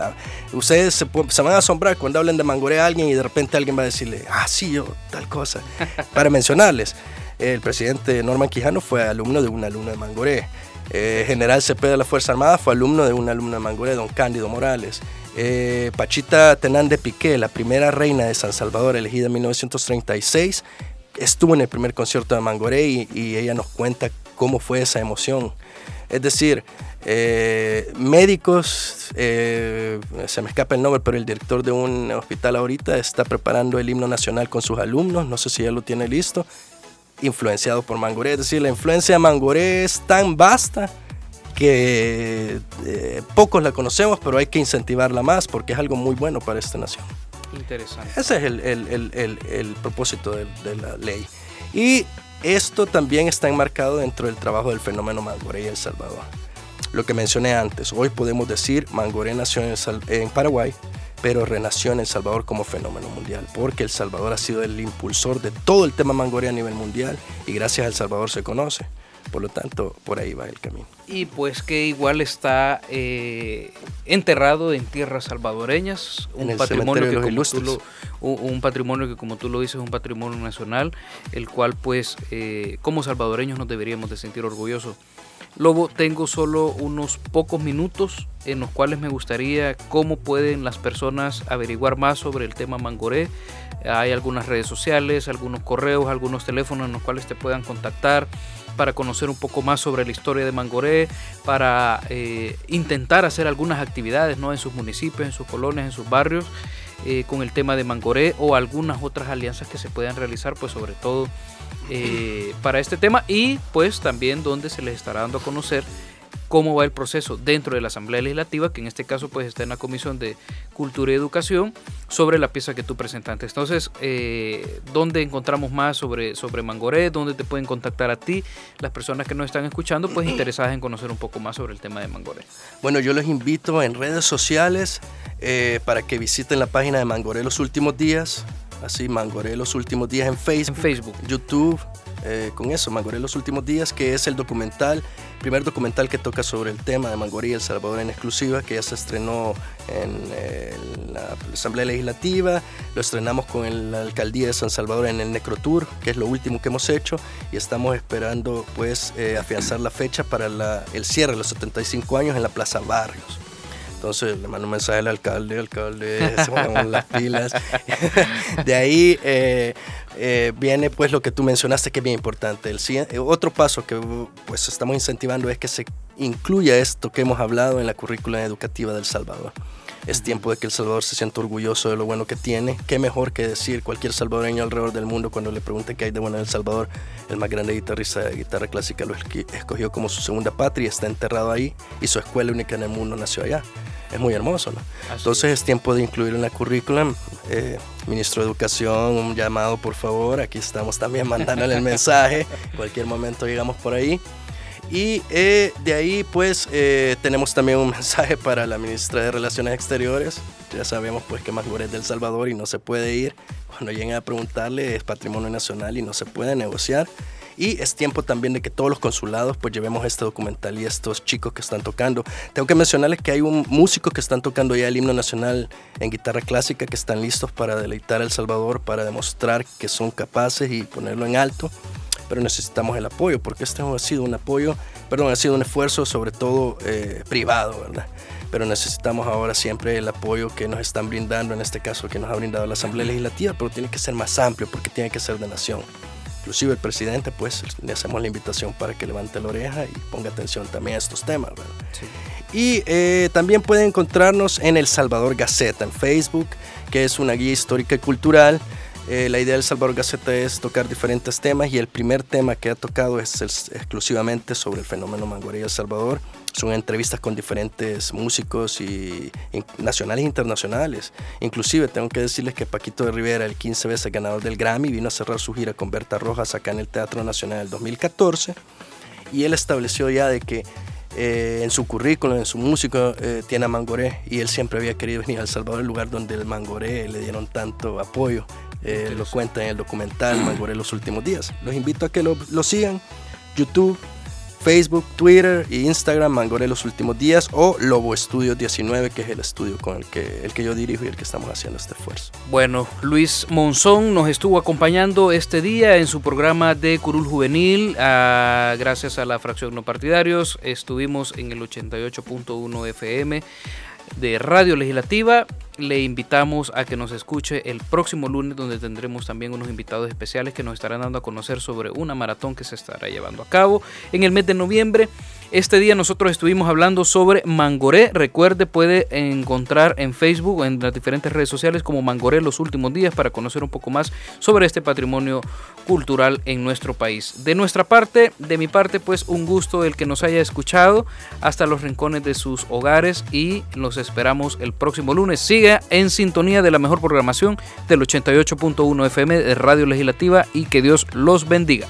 ustedes se, van a asombrar cuando hablen de Mangoré a alguien y de repente alguien va a decirle, ah, sí, yo, tal cosa. Para mencionarles, el presidente Norman Quijano fue alumno de una alumna de Mangoré. Eh, General Cepeda de la Fuerza Armada fue alumno de un alumno de Mangoré, don Cándido Morales. Eh, Pachita Tenán de Piqué, la primera reina de San Salvador, elegida en 1936, estuvo en el primer concierto de Mangoré y, ella nos cuenta cómo fue esa emoción. Es decir, eh, médicos, se me escapa el nombre, pero el director de un hospital ahorita está preparando el himno nacional con sus alumnos, no sé si ya lo tiene listo, influenciado por Mangoré. Es decir, la influencia de Mangoré es tan vasta que eh, pocos la conocemos, pero hay que incentivarla más porque es algo muy bueno para esta nación. Ese es el, el, el, el propósito de, la ley. Y esto también está enmarcado dentro del trabajo del fenómeno Mangoré y El Salvador. Lo que mencioné antes, hoy podemos decir Mangoré nació en, en Paraguay, pero renació en El Salvador como fenómeno mundial, porque El Salvador ha sido el impulsor de todo el tema Mangoré a nivel mundial y gracias a El Salvador se conoce. Por lo tanto, por ahí va el camino. Y pues que igual está eh, enterrado en tierras salvadoreñas, un patrimonio, que como tú lo, un, patrimonio que como tú lo dices es un patrimonio nacional, el cual pues eh, como salvadoreños nos deberíamos de sentir orgullosos. Lobo, tengo solo unos pocos minutos en los cuales me gustaría cómo pueden las personas averiguar más sobre el tema Mangoré. Hay algunas redes sociales, algunos correos, algunos teléfonos en los cuales te puedan contactar para conocer un poco más sobre la historia de Mangoré, para eh, intentar hacer algunas actividades ¿no? en sus municipios, en sus colonias, en sus barrios, eh, con el tema de Mangoré o algunas otras alianzas que se puedan realizar, pues sobre todo eh, para este tema y pues también donde se les estará dando a conocer cómo va el proceso dentro de la Asamblea Legislativa, que en este caso pues está en la Comisión de Cultura y Educación, sobre la pieza que tú presentaste. Entonces, eh, ¿dónde encontramos más sobre, sobre Mangoré? ¿Dónde te pueden contactar a ti? Las personas que nos están escuchando, pues interesadas en conocer un poco más sobre el tema de Mangoré. Bueno, yo los invito en redes sociales eh, para que visiten la página de Mangoré los últimos días así Mangoré los últimos días en Facebook, Facebook. YouTube, eh, con eso, Mangoré los últimos días, que es el documental, primer documental que toca sobre el tema de Mangoré y El Salvador en exclusiva, que ya se estrenó en, eh, la Asamblea Legislativa, lo estrenamos con la Alcaldía de San Salvador en el Necrotour, que es lo último que hemos hecho, y estamos esperando pues eh, afianzar la fecha para el cierre de los 75 años en la Plaza Barrios. Entonces le mando un mensaje al alcalde, alcalde, se las pilas. de ahí eh, eh, viene pues lo que tú mencionaste que es bien importante. El, eh, otro paso que pues estamos incentivando es que se incluya esto que hemos hablado en la currícula educativa del Salvador. Es tiempo de que El Salvador se sienta orgulloso de lo bueno que tiene. Qué mejor que decir cualquier salvadoreño alrededor del mundo cuando le pregunte qué hay de bueno en El Salvador. El más grande guitarrista de guitarra clásica lo escogió como su segunda patria, está enterrado ahí y su escuela única en el mundo nació allá. Es muy hermoso, ¿no? Entonces es. tiempo de incluir en la currículum. Eh, ministro de Educación, un llamado por favor. Aquí estamos también mandándole el mensaje. Cualquier momento llegamos por ahí. Y eh, de ahí pues eh, tenemos también un mensaje para la ministra de Relaciones Exteriores. Ya sabemos pues que Mangoré es del Salvador y no se puede ir. Cuando lleguen a preguntarle es patrimonio nacional y no se puede negociar. Y es tiempo también de que todos los consulados pues llevemos este documental y estos chicos que están tocando. Tengo que mencionarles que hay un músico que están tocando ya el himno nacional en guitarra clásica que están listos para deleitar a El Salvador, para demostrar que son capaces y ponerlo en alto pero necesitamos el apoyo, porque este ha sido un apoyo, perdón, ha sido un esfuerzo sobre todo eh, privado, ¿verdad? Pero necesitamos ahora siempre el apoyo que nos están brindando, en este caso que nos ha brindado la Asamblea Legislativa, pero tiene que ser más amplio porque tiene que ser de nación. Inclusive el presidente, pues le hacemos la invitación para que levante la oreja y ponga atención también a estos temas. ¿verdad? Y eh, también pueden encontrarnos en El Salvador Gaceta en Facebook que es una guía histórica y cultural. Eh, la idea del Salvador Gaceta es tocar diferentes temas y el primer tema que ha tocado es, exclusivamente sobre el fenómeno Mangoré El Salvador. Son entrevistas con diferentes músicos y, nacionales e internacionales. Inclusive tengo que decirles que Paquito de Rivera, el 15 veces ganador del Grammy, vino a cerrar su gira con Berta Rojas acá en el Teatro Nacional del 2014 y él estableció ya de que eh, en su currículum, en su música, eh, tiene a Mangoré y él siempre había querido venir a El Salvador, el lugar donde el Mangoré le dieron tanto apoyo. Eh, lo cuenta en el documental Mangoré los últimos días. Los invito a que lo, lo sigan. YouTube, Facebook, Twitter e Instagram, Mangoré los últimos días o Lobo Estudio 19, que es el estudio con el que, el que yo dirijo y el que estamos haciendo este esfuerzo. Bueno, Luis Monzón nos estuvo acompañando este día en su programa de Curul Juvenil. Ah, gracias a la fracción no partidarios, estuvimos en el 88.1 FM de Radio Legislativa le invitamos a que nos escuche el próximo lunes donde tendremos también unos invitados especiales que nos estarán dando a conocer sobre una maratón que se estará llevando a cabo en el mes de noviembre. Este día nosotros estuvimos hablando sobre Mangoré. Recuerde, puede encontrar en Facebook o en las diferentes redes sociales como Mangoré los últimos días para conocer un poco más sobre este patrimonio cultural en nuestro país. De nuestra parte, de mi parte, pues un gusto el que nos haya escuchado hasta los rincones de sus hogares y los esperamos el próximo lunes. Sigue en sintonía de la mejor programación del 88.1 FM de Radio Legislativa y que Dios los bendiga.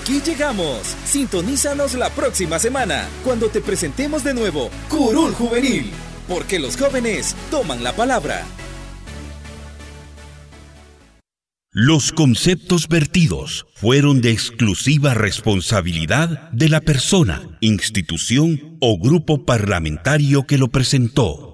Aquí llegamos. Sintonízanos la próxima semana cuando te presentemos de nuevo Curul Juvenil, porque los jóvenes toman la palabra. Los conceptos vertidos fueron de exclusiva responsabilidad de la persona, institución o grupo parlamentario que lo presentó